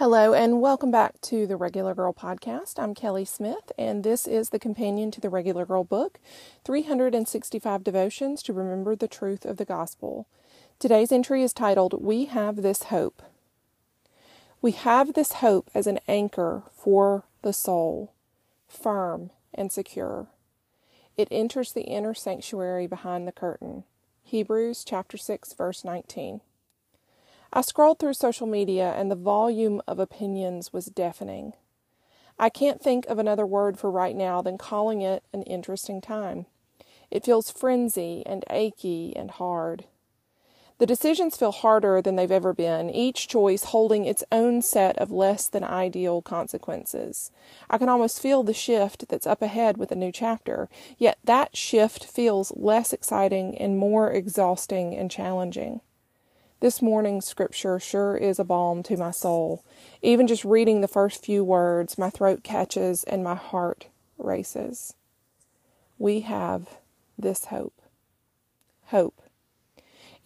Hello, and welcome back to the Regular Girl Podcast. I'm Kelly Smith, and this is the companion to the Regular Girl book 365 Devotions to Remember the Truth of the Gospel. Today's entry is titled, We Have This Hope. We have this hope as an anchor for the soul, firm and secure. It enters the inner sanctuary behind the curtain. Hebrews chapter 6 verse 19. I scrolled through social media and the volume of opinions was deafening. I can't think of another word for right now than calling it an interesting time. It feels frenzy and achy and hard. The decisions feel harder than they've ever been, each choice holding its own set of less than ideal consequences. I can almost feel the shift that's up ahead with a new chapter, yet that shift feels less exciting and more exhausting and challenging. This morning's scripture sure is a balm to my soul. Even just reading the first few words, my throat catches and my heart races. We have this hope. Hope.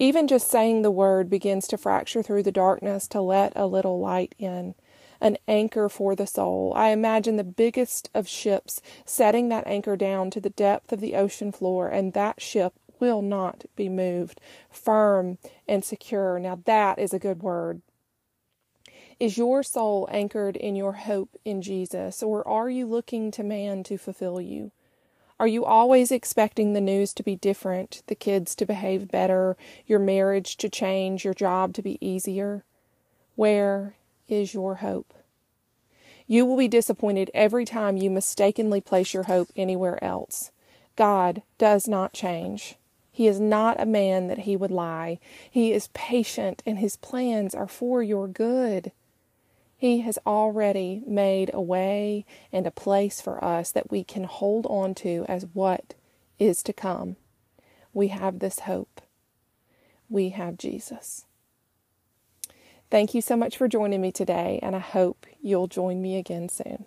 Even just saying the word begins to fracture through the darkness to let a little light in. An anchor for the soul. I imagine the biggest of ships setting that anchor down to the depth of the ocean floor, and that ship will not be moved, firm and secure. Now, that is a good word. Is your soul anchored in your hope in Jesus, or are you looking to man to fulfill you? Are you always expecting the news to be different, the kids to behave better, your marriage to change, your job to be easier? Where is your hope? You will be disappointed every time you mistakenly place your hope anywhere else. God does not change. He is not a man that he would lie. He is patient, and his plans are for your good. He has already made a way and a place for us that we can hold on to as what is to come. We have this hope. We have Jesus. Thank you so much for joining me today, and I hope you'll join me again soon.